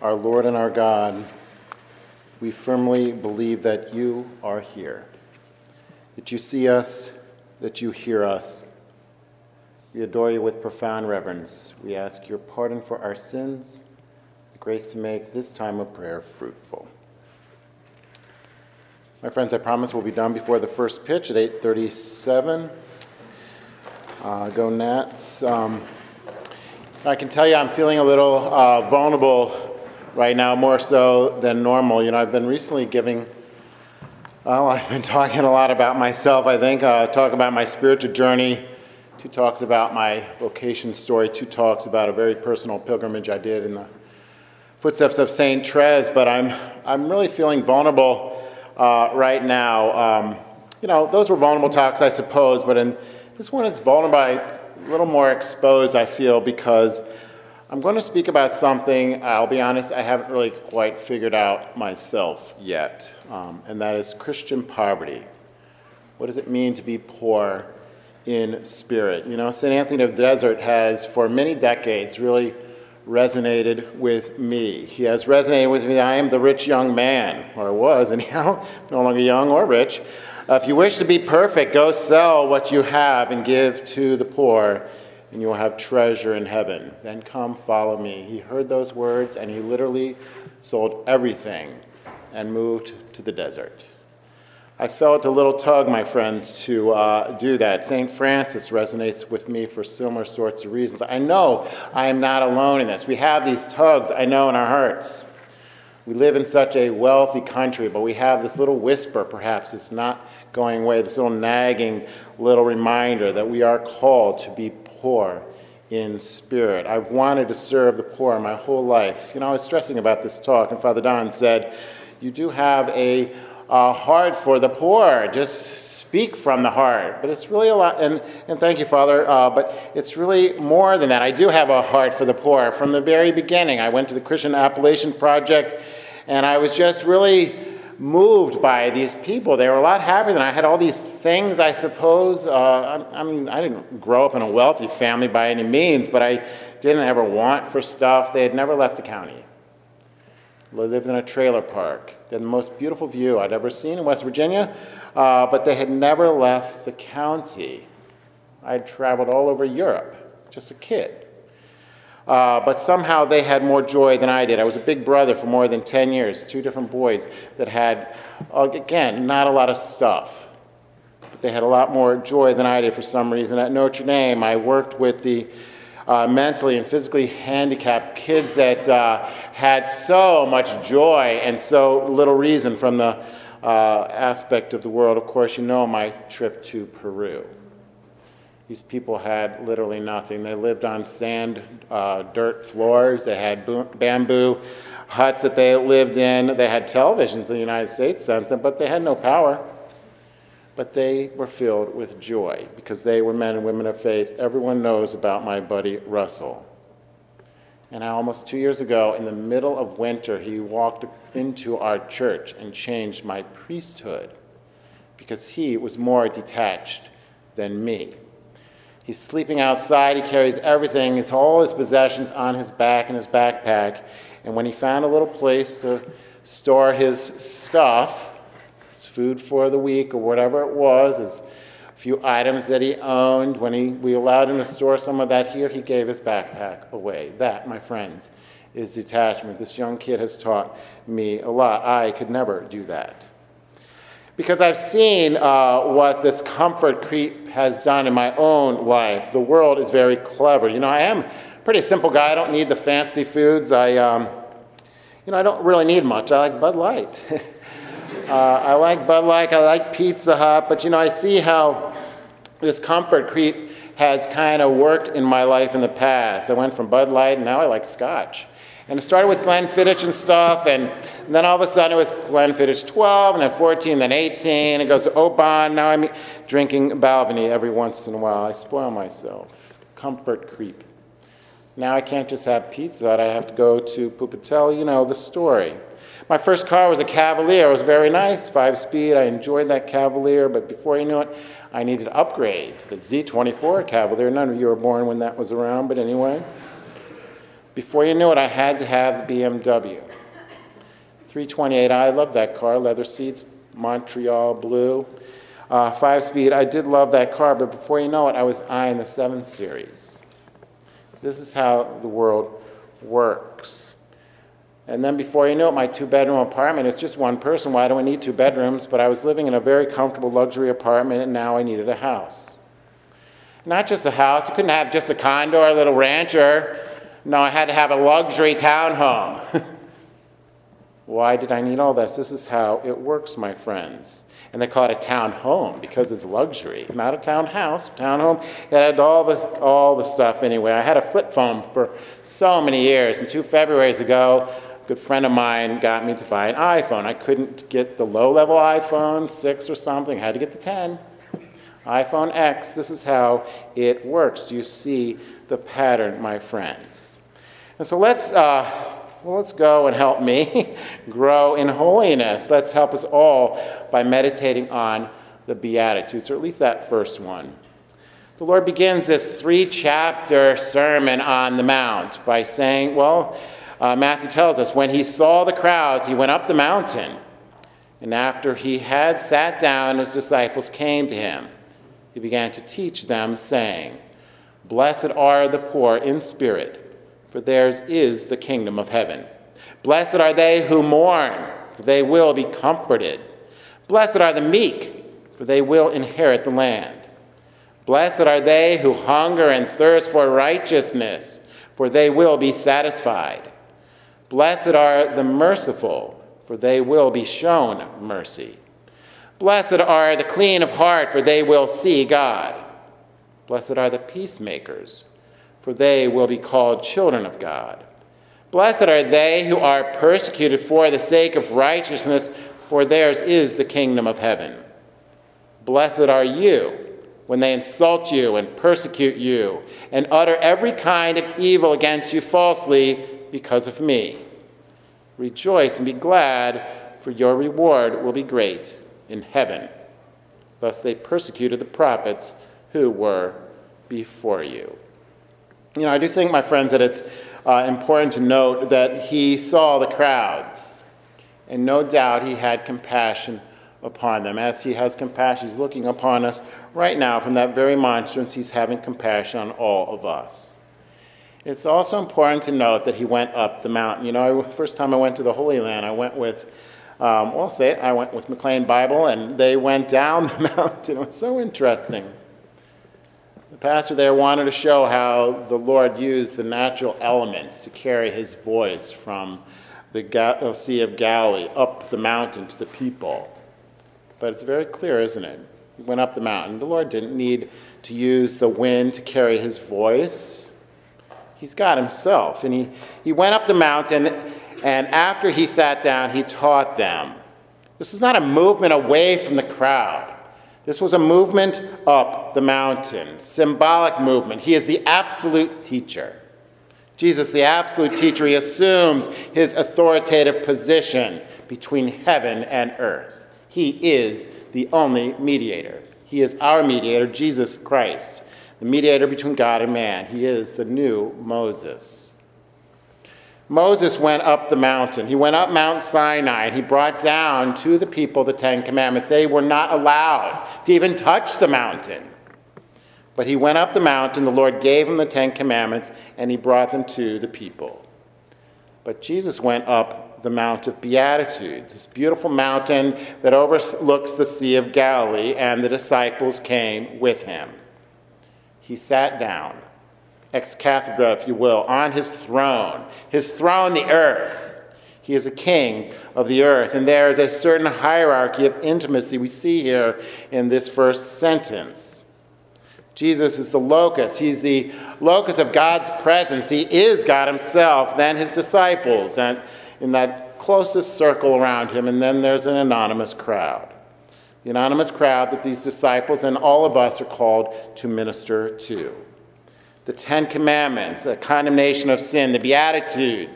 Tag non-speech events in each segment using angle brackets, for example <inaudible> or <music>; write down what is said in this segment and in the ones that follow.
our Lord and our God, we firmly believe that you are here, that you see us, that you hear us. We adore you with profound reverence. We ask your pardon for our sins, the grace to make this time of prayer fruitful. My friends, I promise we'll be done before the first pitch at 8:37. Uh, go Nats. Um, I can tell you I'm feeling a little uh, vulnerable right now, more so than normal. You know, I've been recently giving, well, I've been <laughs> talking a lot about myself, I think. Uh, talk about my spiritual journey, two talks about my vocation story, two talks about a very personal pilgrimage I did in the footsteps of St. Therese, but I'm, I'm really feeling vulnerable uh, right now. Um, you know, those were vulnerable talks, I suppose, but in, this one is vulnerable, a little more exposed, I feel, because I'm going to speak about something, I'll be honest, I haven't really quite figured out myself yet, um, and that is Christian poverty. What does it mean to be poor in spirit? You know, St. Anthony of the Desert has, for many decades, really resonated with me. He has resonated with me. I am the rich young man, or was <laughs> anyhow, no longer young or rich. Uh, if you wish to be perfect, go sell what you have and give to the poor and you will have treasure in heaven. Then come, follow me. He heard those words, and he literally sold everything and moved to the desert. I felt a little tug, my friends, to uh, do that. St. Francis resonates with me for similar sorts of reasons. I know I am not alone in this. We have these tugs, I know, in our hearts. We live in such a wealthy country, but we have this little whisper, perhaps, it's not going away, this little nagging little reminder that we are called to be poor in spirit. I've wanted to serve the poor my whole life. You know, I was stressing about this talk, and Father Don said, You do have a, heart for the poor. Just speak from the heart. But it's really a lot, and, and thank you, Father, uh, but it's really more than that. I do have a heart for the poor. From the very beginning, I went to the Christian Appalachian Project, and I was just really moved by these people. They were a lot happier than I had all these things, I suppose. Uh, I, I, mean, I didn't grow up in a wealthy family by any means, but I didn't ever want for stuff. They had never left the county. They lived in a trailer park. They had the most beautiful view I'd ever seen in West Virginia, uh, but they had never left the county. I'd traveled all over Europe, just a kid. Uh, but somehow they had more joy than I did. I was a big brother for more than 10 years, two different boys that had, again, not a lot of stuff. But they had a lot more joy than I did for some reason. At Notre Dame, I worked with the uh, mentally and physically handicapped kids that uh, had so much joy and so little reason from the uh, aspect of the world. Of course, you know my trip to Peru. These people had literally nothing. They lived on sand, uh, dirt floors. They had bamboo huts that they lived in. They had televisions the United States sent them, but they had no power. But they were filled with joy because they were men and women of faith. Everyone knows about my buddy Russell. And almost two years ago, in the middle of winter, he walked into our church and changed my priesthood because he was more detached than me. He's sleeping outside. He carries everything, his, all his possessions on his back in his backpack. And when he found a little place to store his stuff, his food for the week or whatever it was, his few items that he owned, when he, we allowed him to store some of that here, he gave his backpack away. That, my friends, is detachment. This young kid has taught me a lot. I could never do that because I've seen uh, what this comfort creep has done in my own life. The world is very clever. You know, I am a pretty simple guy. I don't need the fancy foods. I, um, you know, I don't really need much. I like Bud Light. <laughs> uh, I like Bud Light. I like Pizza Hut. But you know, I see how this comfort creep has kind of worked in my life in the past. I went from Bud Light, and now I like Scotch. And it started with Glenfiddich and stuff, and, then all of a sudden it was Glenfiddich 12, and then 14, then 18. It goes oh, to Oban. Now I'm drinking Balvenie every once in a while. I spoil myself. Comfort creep. Now I can't just have pizza. I have to go to Pupatella. You know the story. My first car was a Cavalier. It was very nice, five speed. I enjoyed that Cavalier, but before you knew it, I needed to upgrade to the Z24 Cavalier. None of you were born when that was around, but anyway. Before you knew it, I had to have the BMW. 328i, I love that car, leather seats, Montreal blue. Uh, five speed, I did love that car, but before you know it, I was eyeing the 7 Series. This is how the world works. And then before you know it, my two bedroom apartment, it's just one person. Why do I need two bedrooms? But I was living in a very comfortable luxury apartment, and now I needed a house. Not just a house, you couldn't have just a condo or a little rancher. No, I had to have a luxury townhome. <laughs> Why did I need all this? This is how it works, my friends. And they call it a town home because it's luxury, not a townhouse. Town home, it had all the, all the stuff anyway. I had a flip phone for so many years. And two Februarys ago, a good friend of mine got me to buy an iPhone. I couldn't get the low level iPhone 6 or something, I had to get the 10. iPhone X, this is how it works. Do you see the pattern, my friends? And so let's. Uh, well, let's go and help me <laughs> grow in holiness. Let's help us all by meditating on the Beatitudes, or at least that first one. The Lord begins this three chapter sermon on the Mount by saying, well, uh, Matthew tells us, when he saw the crowds, he went up the mountain. And after he had sat down, his disciples came to him. He began to teach them, saying, Blessed are the poor in spirit for theirs is the kingdom of heaven. Blessed are they who mourn, for they will be comforted. Blessed are the meek, for they will inherit the land. Blessed are they who hunger and thirst for righteousness, for they will be satisfied. Blessed are the merciful, for they will be shown mercy. Blessed are the clean of heart, for they will see God. Blessed are the peacemakers for they will be called children of God. Blessed are they who are persecuted for the sake of righteousness, for theirs is the kingdom of heaven. Blessed are you when they insult you and persecute you and utter every kind of evil against you falsely because of me. Rejoice and be glad, for your reward will be great in heaven. Thus they persecuted the prophets who were before you. You know, I do think, my friends, that it's uh, important to note that he saw the crowds, and no doubt he had compassion upon them. As he has compassion, he's looking upon us right now from that very monstrance, he's having compassion on all of us. It's also important to note that he went up the mountain. You know, I, first time I went to the Holy Land, I went with, um, well, I'll say it, I went with McLean Bible, and they went down <laughs> the mountain. It was so interesting. The pastor there wanted to show how the Lord used the natural elements to carry his voice from the uh, Sea of Galilee up the mountain to the people. But it's very clear, isn't it? He went up the mountain. The Lord didn't need to use the wind to carry his voice. He's God himself. And he, he went up the mountain, and after he sat down, he taught them. This is not a movement away from the crowd. This was a movement up the mountain, symbolic movement. He is the absolute teacher. Jesus, the absolute teacher, he assumes his authoritative position between heaven and earth. He is the only mediator. He is our mediator, Jesus Christ, the mediator between God and man. He is the new Moses. Moses went up the mountain. He went up Mount Sinai and he brought down to the people the Ten Commandments. They were not allowed to even touch the mountain. But he went up the mountain, the Lord gave him the Ten Commandments, and he brought them to the people. But Jesus went up the Mount of Beatitudes, this beautiful mountain that overlooks the Sea of Galilee, and the disciples came with him. He sat down ex cathedra, if you will, on his throne. His throne, the earth. He is a king of the earth. And there is a certain hierarchy of intimacy we see here in this first sentence. Jesus is the locus. He's the locus of God's presence. He is God himself, then his disciples, and in that closest circle around him. And then there's an anonymous crowd. The anonymous crowd that these disciples and all of us are called to minister to the Ten Commandments, a condemnation of sin, the Beatitude,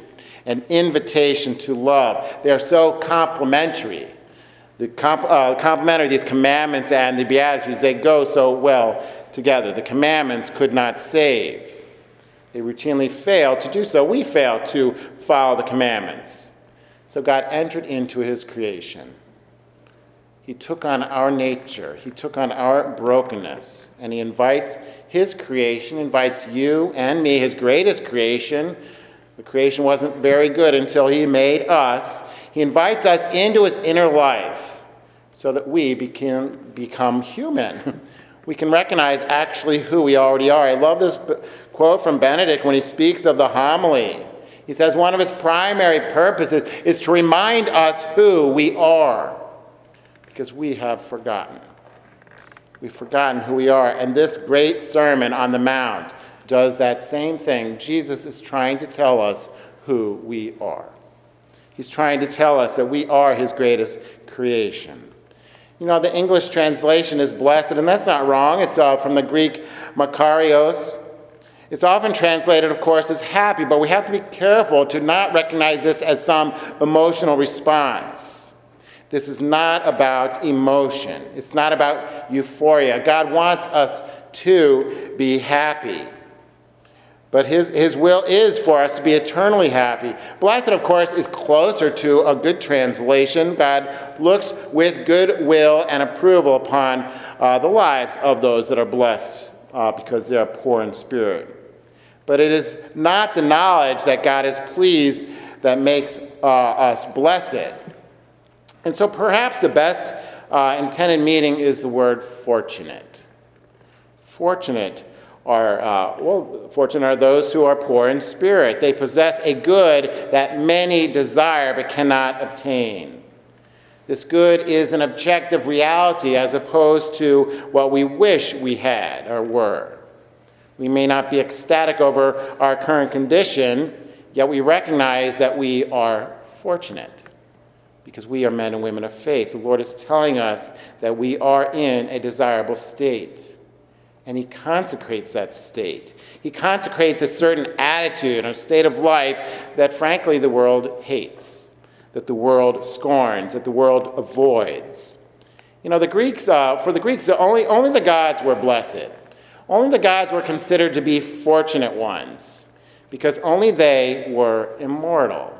an invitation to love. They are so complementary. The comp- uh, complementary, these commandments and the Beatitudes, they go so well together. The commandments could not save. They routinely fail to do so. We fail to follow the commandments. So God entered into his creation. He took on our nature, he took on our brokenness, and he invites his creation, invites you and me, his greatest creation. The creation wasn't very good until he made us. He invites us into his inner life so that we become, become human. <laughs> we can recognize actually who we already are. I love this quote from Benedict when he speaks of the homily. He says one of its primary purposes is to remind us who we are because we have forgotten. We've forgotten who we are. And this great Sermon on the Mount does that same thing. Jesus is trying to tell us who we are. He's trying to tell us that we are his greatest creation. You know, the English translation is blessed, and that's not wrong. It's uh, from the Greek makarios. It's often translated, of course, as happy, but we have to be careful to not recognize this as some emotional response. This is not about emotion, it's not about euphoria. God wants us to be happy. But his, his will is for us to be eternally happy. Blessed, of course, is closer to a good translation. God looks with good will and approval upon uh, the lives of those that are blessed uh, because they are poor in spirit. But it is not the knowledge that God is pleased that makes uh, us blessed. And so perhaps the best uh, intended meaning is the word fortunate. Fortunate are, uh, well, fortunate are those who are poor in spirit. They possess a good that many desire but cannot obtain. This good is an objective reality as opposed to what we wish we had or were. We may not be ecstatic over our current condition, yet we recognize that we are fortunate because we are men and women of faith. The Lord is telling us that we are in a desirable state and he consecrates that state. He consecrates a certain attitude, a state of life that, frankly, the world hates, that the world scorns, that the world avoids. You know, the Greeks, uh, for the Greeks, only, only the gods were blessed. Only the gods were considered to be fortunate ones, because only they were immortal.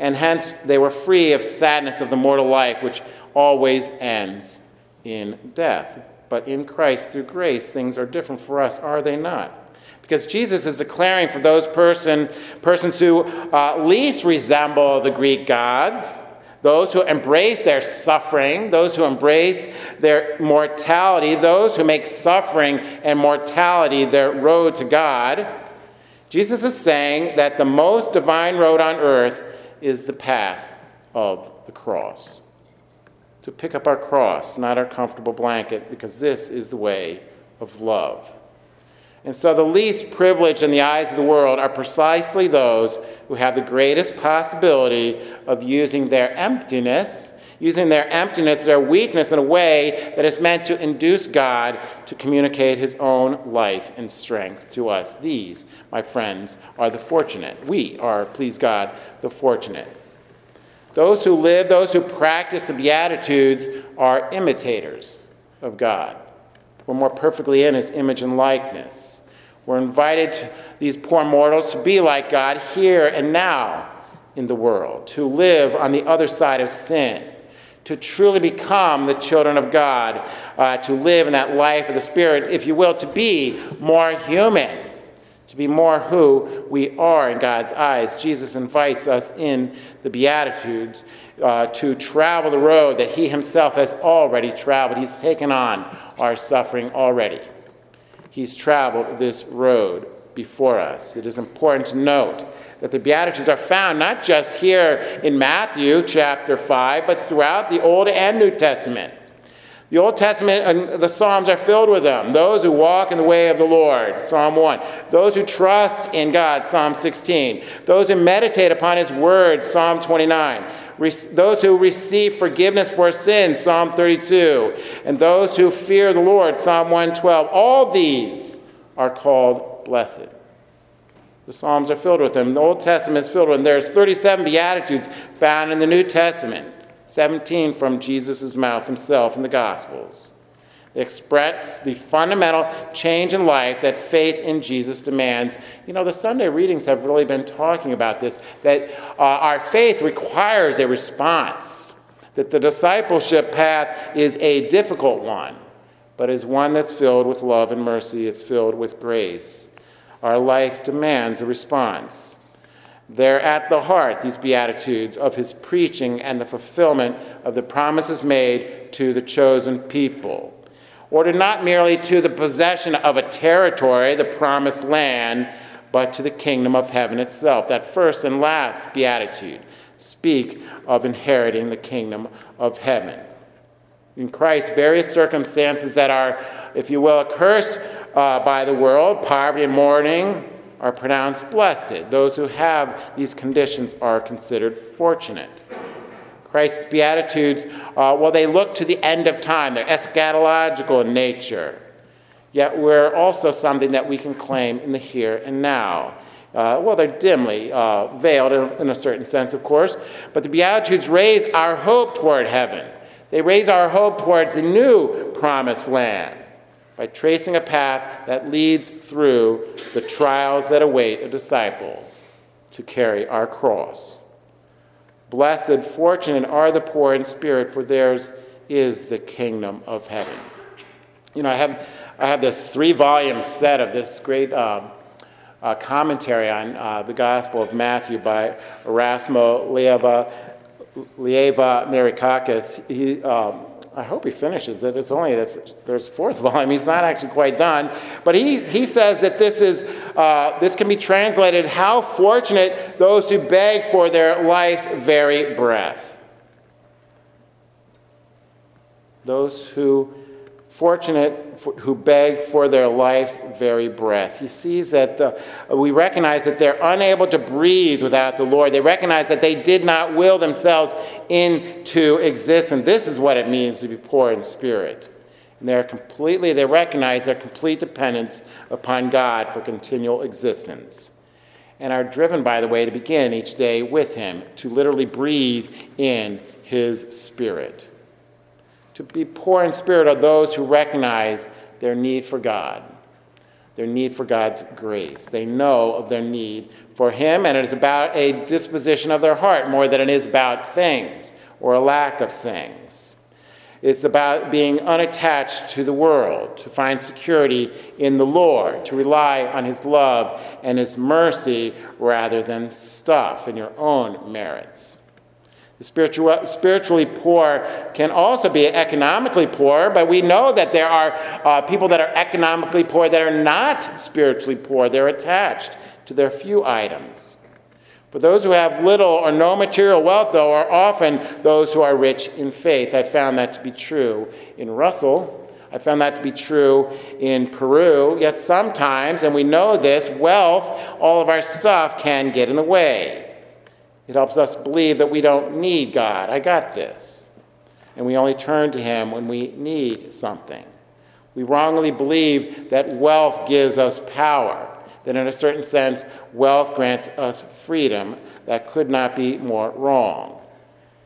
And hence, they were free of sadness of the mortal life, which always ends in death. But in Christ, through grace, things are different for us, are they not? Because Jesus is declaring for those person, persons who uh, least resemble the Greek gods, those who embrace their suffering, those who embrace their mortality, those who make suffering and mortality their road to God. Jesus is saying that the most divine road on earth is the path of the cross to pick up our cross, not our comfortable blanket, because this is the way of love. And so the least privileged in the eyes of the world are precisely those who have the greatest possibility of using their emptiness, using their emptiness, their weakness in a way that is meant to induce God to communicate his own life and strength to us. These, my friends, are the fortunate. We are, please God, the fortunate. Those who live, those who practice the Beatitudes are imitators of God. We're more perfectly in his image and likeness. We're invited, to, these poor mortals, to be like God here and now in the world, to live on the other side of sin, to truly become the children of God, uh, to live in that life of the Spirit, if you will, to be more human to be more who we are in God's eyes. Jesus invites us in the Beatitudes uh, to travel the road that He Himself has already traveled. He's taken on our suffering already. He's traveled this road before us. It is important to note that the Beatitudes are found not just here in Matthew chapter 5, but throughout the Old and New Testament. The Old Testament and the Psalms are filled with them. Those who walk in the way of the Lord, Psalm 1. Those who trust in God, Psalm 16. Those who meditate upon His word, Psalm 29. Re- those who receive forgiveness for sins, Psalm 32. And those who fear the Lord, Psalm 112. All these are called blessed. The Psalms are filled with them. The Old Testament is filled with them. There's 37 Beatitudes found in the New Testament. 17 from Jesus' mouth himself in the Gospels. They express the fundamental change in life that faith in Jesus demands. You know, the Sunday readings have really been talking about this that uh, our faith requires a response, that the discipleship path is a difficult one, but is one that's filled with love and mercy, it's filled with grace. Our life demands a response. They're at the heart, these Beatitudes, of his preaching and the fulfillment of the promises made to the chosen people ordered not merely to the possession of a territory, the promised land, but to the kingdom of heaven itself. That first and last beatitude speak of inheriting the kingdom of heaven. In Christ, various circumstances that are, if you will, accursed uh, by the world, poverty and mourning, are pronounced blessed. Those who have these conditions are considered fortunate. Christ's Beatitudes, uh, well, they look to the end of time. They're eschatological in nature. Yet we're also something that we can claim in the here and now. Uh, well, they're dimly uh, veiled in, in a certain sense, of course, but the Beatitudes raise our hope toward heaven. They raise our hope towards the new promised land by tracing a path that leads through the trials that await a disciple to carry our cross. Blessed, fortunate are the poor in spirit, for theirs is the kingdom of heaven. You know, I have, I have this three volume set of this great uh, uh, commentary on uh, the Gospel of Matthew by Erasmo Leiva, Leiva Merikakis. He, um, I hope he finishes it. It's only this, there's fourth <laughs> volume. He's not actually quite done, but he, he says that this is uh, this can be translated: "How fortunate those who beg for their life's very breath." Those who fortunate who beg for their life's very breath. He sees that the, we recognize that they're unable to breathe without the Lord. They recognize that they did not will themselves into existence. This is what it means to be poor in spirit. And they're completely, they recognize their complete dependence upon God for continual existence. And are driven, by the way, to begin each day with Him, to literally breathe in His Spirit. To be poor in spirit are those who recognize their need for God, their need for God's grace. They know of their need for Him, and it is about a disposition of their heart more than it is about things or a lack of things. It's about being unattached to the world, to find security in the Lord, to rely on His love and His mercy rather than stuff and your own merits. Spiritual, spiritually poor can also be economically poor, but we know that there are uh, people that are economically poor that are not spiritually poor. They're attached to their few items. But those who have little or no material wealth, though, are often those who are rich in faith. I found that to be true in Russell. I found that to be true in Peru. Yet sometimes, and we know this, wealth, all of our stuff can get in the way. It helps us believe that we don't need God. I got this. And we only turn to Him when we need something. We wrongly believe that wealth gives us power, that in a certain sense, wealth grants us freedom. That could not be more wrong.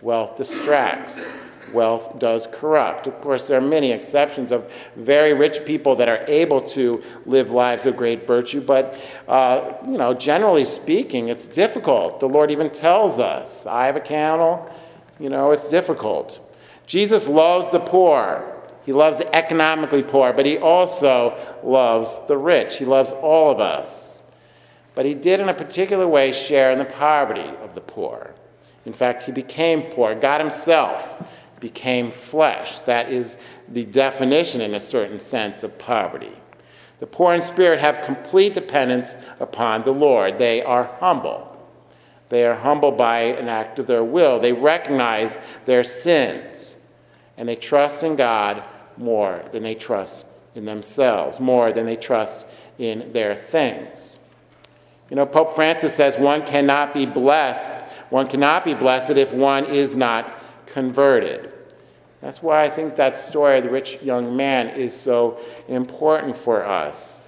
Wealth distracts, wealth does corrupt. Of course, there are many exceptions of very rich people that are able to live lives of great virtue, but uh, you know, generally speaking, it's difficult. The Lord even tells us, "I have a camel." You know, it's difficult. Jesus loves the poor. He loves economically poor, but he also loves the rich. He loves all of us. But he did, in a particular way, share in the poverty of the poor. In fact, he became poor. God himself became flesh. That is the definition, in a certain sense, of poverty. The poor in spirit have complete dependence upon the Lord. They are humble. They are humble by an act of their will. They recognize their sins. And they trust in God more than they trust in themselves, more than they trust in their things. You know, Pope Francis says one cannot be blessed, one cannot be blessed if one is not converted. That's why I think that story of the rich young man is so important for us.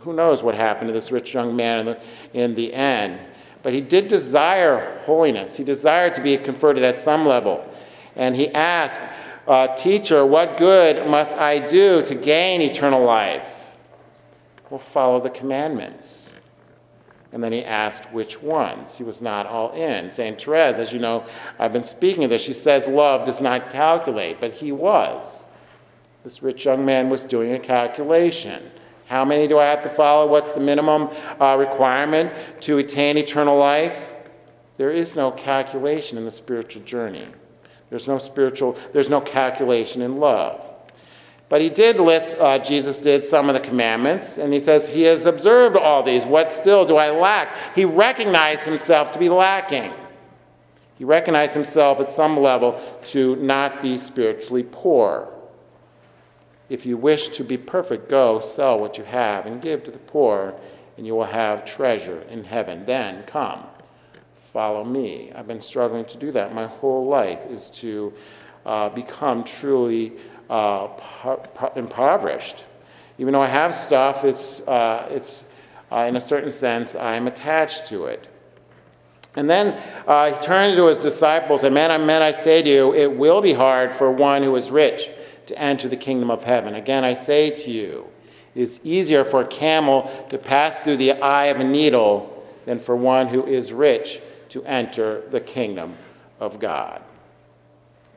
Who knows what happened to this rich young man in the, in the end? But he did desire holiness. He desired to be converted at some level. And he asked uh, Teacher, what good must I do to gain eternal life? Well, follow the commandments. And then he asked which ones. He was not all in. St. Therese, as you know, I've been speaking of this. She says love does not calculate, but he was. This rich young man was doing a calculation. How many do I have to follow? What's the minimum uh, requirement to attain eternal life? There is no calculation in the spiritual journey. There's no spiritual, there's no calculation in love. But he did list, uh, Jesus did, some of the commandments, and he says, He has observed all these. What still do I lack? He recognized himself to be lacking. He recognized himself at some level to not be spiritually poor. If you wish to be perfect, go sell what you have and give to the poor, and you will have treasure in heaven. Then come, follow me. I've been struggling to do that my whole life, is to uh, become truly uh, impoverished. Even though I have stuff, it's, uh, it's uh, in a certain sense, I'm attached to it. And then uh, he turned to his disciples and, Man, man, I say to you, it will be hard for one who is rich to enter the kingdom of heaven. Again, I say to you, it is easier for a camel to pass through the eye of a needle than for one who is rich to enter the kingdom of God.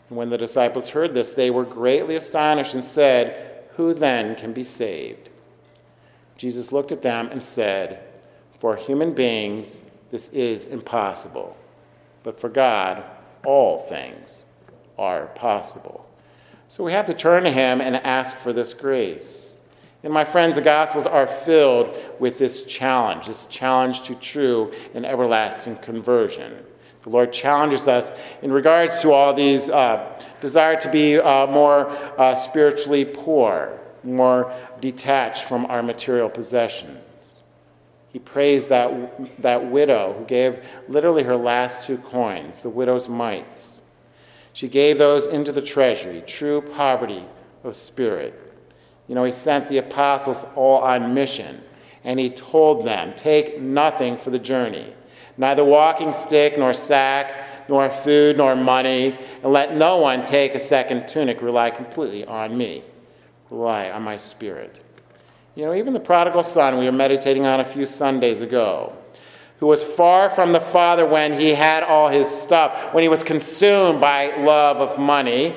And when the disciples heard this, they were greatly astonished and said, Who then can be saved? Jesus looked at them and said, For human beings, this is impossible, but for God, all things are possible. So we have to turn to Him and ask for this grace. And my friends, the Gospels are filled with this challenge, this challenge to true and everlasting conversion. The Lord challenges us in regards to all these uh, desire to be uh, more uh, spiritually poor, more detached from our material possessions. He praised that, that widow who gave literally her last two coins, the widow's mites. She gave those into the treasury, true poverty of spirit. You know, he sent the apostles all on mission, and he told them, Take nothing for the journey, neither walking stick, nor sack, nor food, nor money, and let no one take a second tunic. Rely completely on me, rely on my spirit. You know, even the prodigal son we were meditating on a few Sundays ago who was far from the Father when he had all his stuff, when he was consumed by love of money.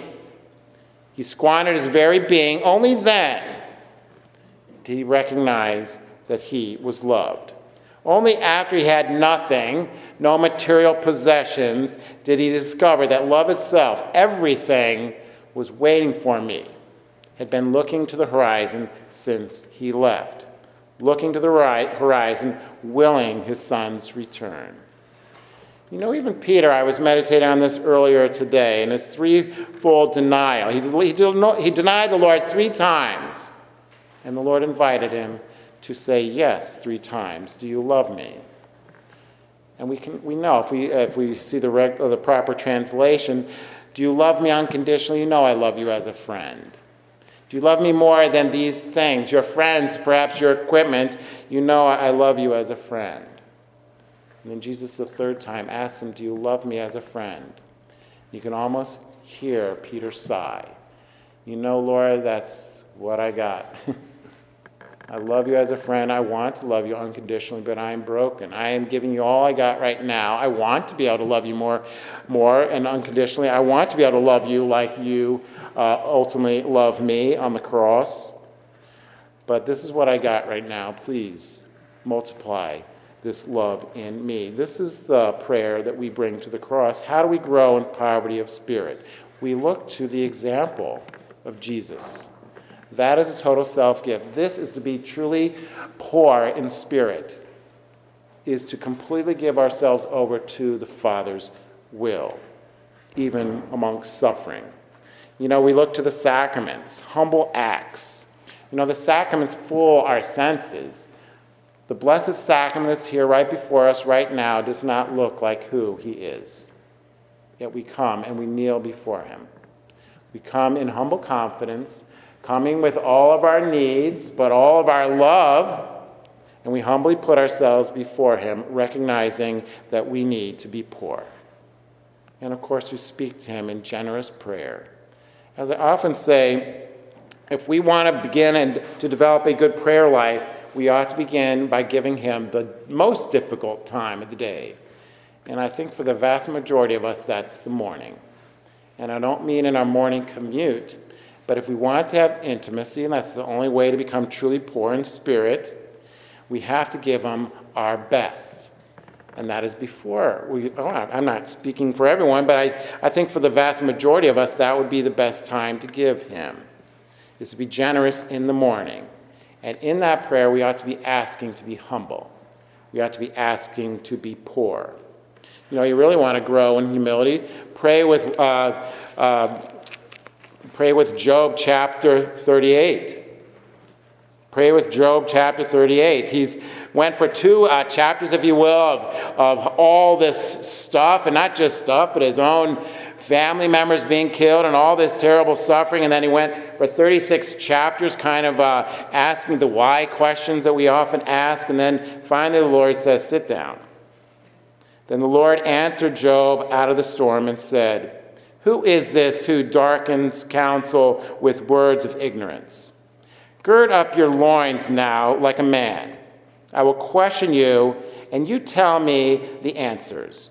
He squandered his very being. Only then did he recognize that he was loved. Only after he had nothing, no material possessions, did he discover that love itself, everything, was waiting for me, had been looking to the horizon since he left looking to the right horizon, willing his son's return. You know, even Peter, I was meditating on this earlier today, and his threefold denial. He, he, he denied the Lord three times, and the Lord invited him to say yes three times. Do you love me? And we, can, we know if we, if we see the, reg, the proper translation, do you love me unconditionally? You know I love you as a friend. Do you love me more than these things? Your friends, perhaps your equipment, you know I love you as a friend. And then Jesus, the third time, asks him, Do you love me as a friend? You can almost hear Peter sigh. You know, Lord, that's what I got. <laughs> I love you as a friend. I want to love you unconditionally, but I am broken. I am giving you all I got right now. I want to be able to love you more, more and unconditionally. I want to be able to love you like you uh, ultimately love me on the cross. But this is what I got right now. Please multiply this love in me. This is the prayer that we bring to the cross. How do we grow in poverty of spirit? We look to the example of Jesus. That is a total self gift. This is to be truly poor in spirit, is to completely give ourselves over to the Father's will, even amongst suffering. You know, we look to the sacraments, humble acts. You know, the sacraments fool our senses. The Blessed Sacrament that's here right before us right now does not look like who he is. Yet we come and we kneel before him. We come in humble confidence, coming with all of our needs, but all of our love, and we humbly put ourselves before him, recognizing that we need to be poor. And of course, we speak to him in generous prayer As I often say, if we want to begin and to develop a good prayer life, we ought to begin by giving Him the most difficult time of the day. And I think for the vast majority of us, that's the morning. And I don't mean in our morning commute, but if we want to have intimacy, and that's the only way to become truly poor in spirit, we have to give Him our best. And that is before we, oh, I'm not speaking for everyone, but I, I think for the vast majority of us, that would be the best time to give Him, is to be generous in the morning. And in that prayer, we ought to be asking to be humble. We ought to be asking to be poor. You know, you really want to grow in humility. Pray with, uh, uh, pray with Job chapter 38. Pray with Job chapter 38. He's went for two uh, chapters, if you will, of, of all this stuff, and not just stuff, but his own family members being killed and all this terrible suffering. And then he went for 36 chapters, kind of uh, asking the why questions that we often ask. And then finally, the Lord says, Sit down. Then the Lord answered Job out of the storm and said, Who is this who darkens counsel with words of ignorance? Gird up your loins now like a man. I will question you, and you tell me the answers.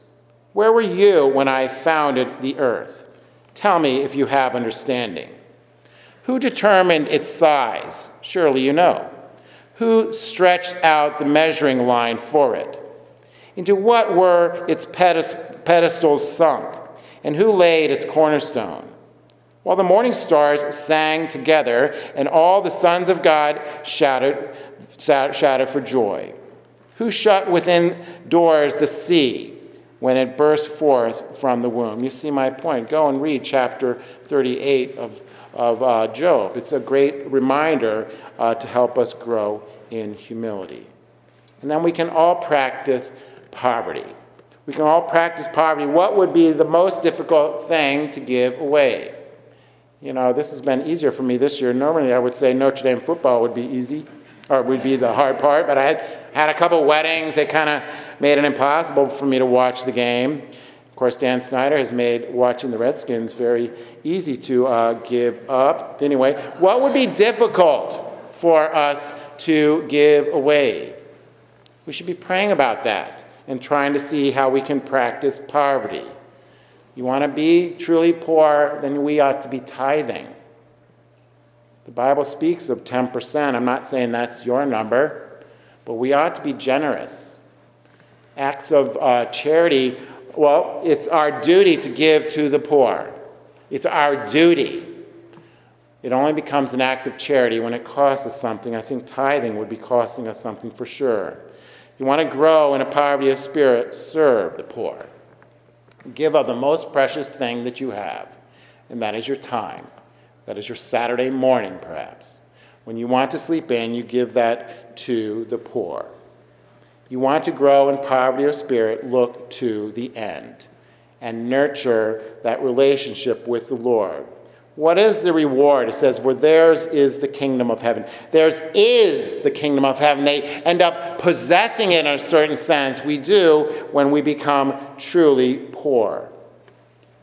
Where were you when I founded the earth? Tell me if you have understanding. Who determined its size? Surely you know. Who stretched out the measuring line for it? Into what were its pedestals sunk? And who laid its cornerstone? While the morning stars sang together, and all the sons of God shouted, shouted for joy. Who shut within doors the sea when it burst forth from the womb? You see my point. Go and read chapter 38 of, of uh, Job. It's a great reminder uh, to help us grow in humility. And then we can all practice poverty. We can all practice poverty. What would be the most difficult thing to give away? You know, this has been easier for me this year. Normally, I would say Notre Dame football would be easy, or would be the hard part, but I had, a couple weddings. They kind of made it impossible for me to watch the game. Of course, Dan Snyder has made watching the Redskins very easy to uh, give up. Anyway, what would be difficult for us to give away? We should be praying about that and trying to see how we can practice poverty. You want to be truly poor, then we ought to be tithing. The Bible speaks of 10%. I'm not saying that's your number, but we ought to be generous. Acts of uh, charity, well, it's our duty to give to the poor. It's our duty. It only becomes an act of charity when it costs us something. I think tithing would be costing us something for sure. You want to grow in a poverty of spirit, serve the poor. Give of the most precious thing that you have, and that is your time. That is your Saturday morning, perhaps. When you want to sleep in, you give that to the poor. You want to grow in poverty of spirit, look to the end and nurture that relationship with the Lord. What is the reward? It says, where theirs is the kingdom of heaven. Theirs is the kingdom of heaven. They end up possessing it in a certain sense. We do when we become truly poor.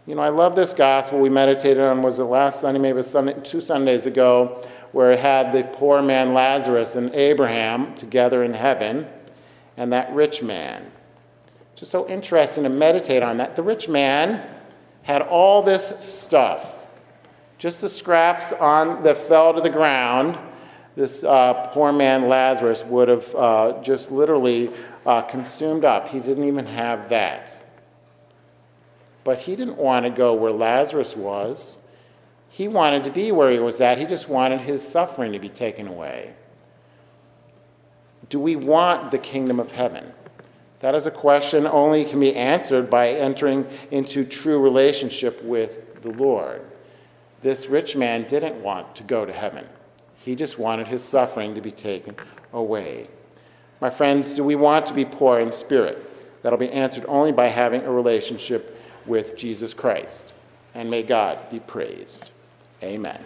You know, I love this gospel we meditated on. Was it last Sunday? Maybe Sunday, two Sundays ago, where it had the poor man Lazarus and Abraham together in heaven, and that rich man. Just so interesting to meditate on that. The rich man had all this stuff just the scraps on that fell to the ground, this uh, poor man Lazarus would have uh, just literally uh, consumed up. He didn't even have that. But he didn't want to go where Lazarus was. He wanted to be where he was at. He just wanted his suffering to be taken away. Do we want the kingdom of heaven? That is a question only can be answered by entering into true relationship with the Lord. This rich man didn't want to go to heaven. He just wanted his suffering to be taken away. My friends, do we want to be poor in spirit? That'll be answered only by having a relationship with Jesus Christ. And may God be praised. Amen.